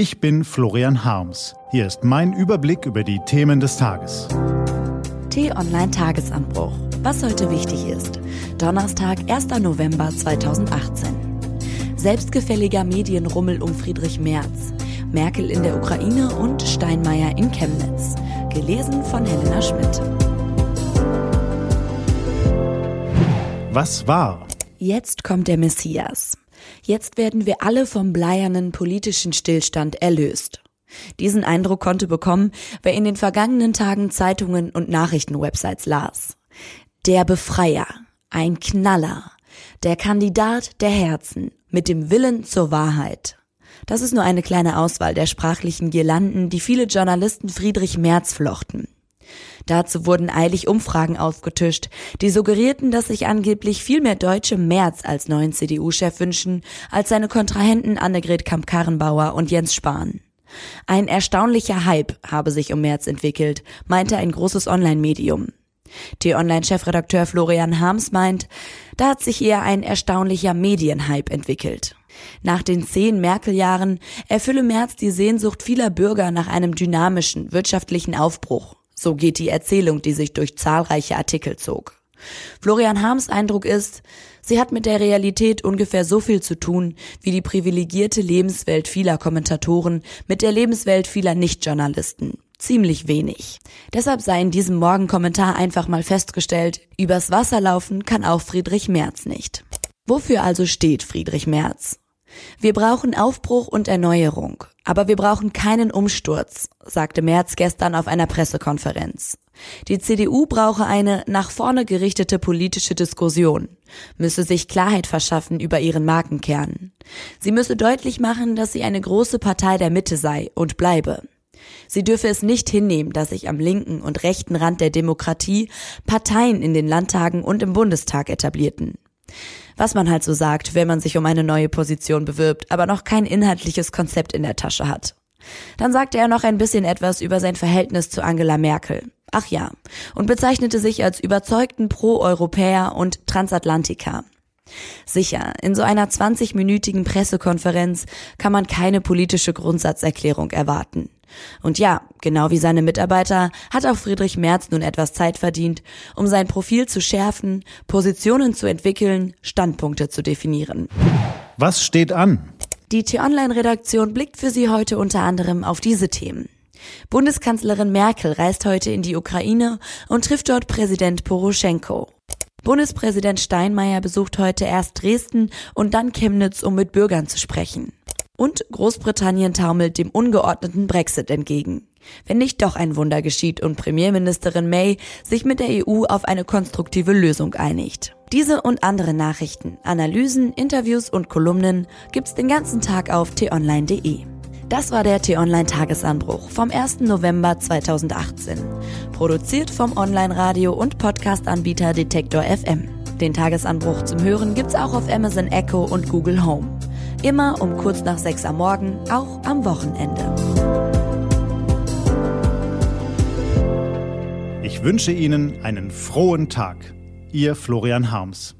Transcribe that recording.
Ich bin Florian Harms. Hier ist mein Überblick über die Themen des Tages. T-Online Tagesanbruch. Was heute wichtig ist. Donnerstag, 1. November 2018. Selbstgefälliger Medienrummel um Friedrich Merz. Merkel in der Ukraine und Steinmeier in Chemnitz. Gelesen von Helena Schmidt. Was war? Jetzt kommt der Messias. Jetzt werden wir alle vom bleiernen politischen Stillstand erlöst. Diesen Eindruck konnte bekommen, wer in den vergangenen Tagen Zeitungen und Nachrichtenwebsites las. Der Befreier, ein Knaller, der Kandidat der Herzen mit dem Willen zur Wahrheit. Das ist nur eine kleine Auswahl der sprachlichen Girlanden, die viele Journalisten Friedrich Merz flochten. Dazu wurden eilig Umfragen aufgetischt, die suggerierten, dass sich angeblich viel mehr Deutsche Merz als neuen CDU-Chef wünschen, als seine Kontrahenten Annegret Kamp-Karrenbauer und Jens Spahn. Ein erstaunlicher Hype habe sich um Merz entwickelt, meinte ein großes Online-Medium. T-Online-Chefredakteur Florian Harms meint, da hat sich eher ein erstaunlicher Medienhype entwickelt. Nach den zehn Merkel-Jahren erfülle Merz die Sehnsucht vieler Bürger nach einem dynamischen, wirtschaftlichen Aufbruch. So geht die Erzählung, die sich durch zahlreiche Artikel zog. Florian Harms Eindruck ist, sie hat mit der Realität ungefähr so viel zu tun, wie die privilegierte Lebenswelt vieler Kommentatoren mit der Lebenswelt vieler Nichtjournalisten. Ziemlich wenig. Deshalb sei in diesem Morgenkommentar einfach mal festgestellt, übers Wasser laufen kann auch Friedrich Merz nicht. Wofür also steht Friedrich Merz? Wir brauchen Aufbruch und Erneuerung, aber wir brauchen keinen Umsturz, sagte Merz gestern auf einer Pressekonferenz. Die CDU brauche eine nach vorne gerichtete politische Diskussion, müsse sich Klarheit verschaffen über ihren Markenkern. Sie müsse deutlich machen, dass sie eine große Partei der Mitte sei und bleibe. Sie dürfe es nicht hinnehmen, dass sich am linken und rechten Rand der Demokratie Parteien in den Landtagen und im Bundestag etablierten was man halt so sagt, wenn man sich um eine neue Position bewirbt, aber noch kein inhaltliches Konzept in der Tasche hat. Dann sagte er noch ein bisschen etwas über sein Verhältnis zu Angela Merkel. Ach ja, und bezeichnete sich als überzeugten Pro-Europäer und Transatlantiker. Sicher, in so einer 20-minütigen Pressekonferenz kann man keine politische Grundsatzerklärung erwarten. Und ja, genau wie seine Mitarbeiter hat auch Friedrich Merz nun etwas Zeit verdient, um sein Profil zu schärfen, Positionen zu entwickeln, Standpunkte zu definieren. Was steht an? Die T-Online-Redaktion blickt für Sie heute unter anderem auf diese Themen. Bundeskanzlerin Merkel reist heute in die Ukraine und trifft dort Präsident Poroschenko. Bundespräsident Steinmeier besucht heute erst Dresden und dann Chemnitz, um mit Bürgern zu sprechen. Und Großbritannien taumelt dem ungeordneten Brexit entgegen. Wenn nicht doch ein Wunder geschieht und Premierministerin May sich mit der EU auf eine konstruktive Lösung einigt. Diese und andere Nachrichten, Analysen, Interviews und Kolumnen gibt's den ganzen Tag auf t-online.de. Das war der T-Online Tagesanbruch vom 1. November 2018. Produziert vom Online-Radio und Podcast-Anbieter Detektor FM. Den Tagesanbruch zum Hören gibt's auch auf Amazon Echo und Google Home. Immer um kurz nach sechs am Morgen, auch am Wochenende. Ich wünsche Ihnen einen frohen Tag. Ihr Florian Harms.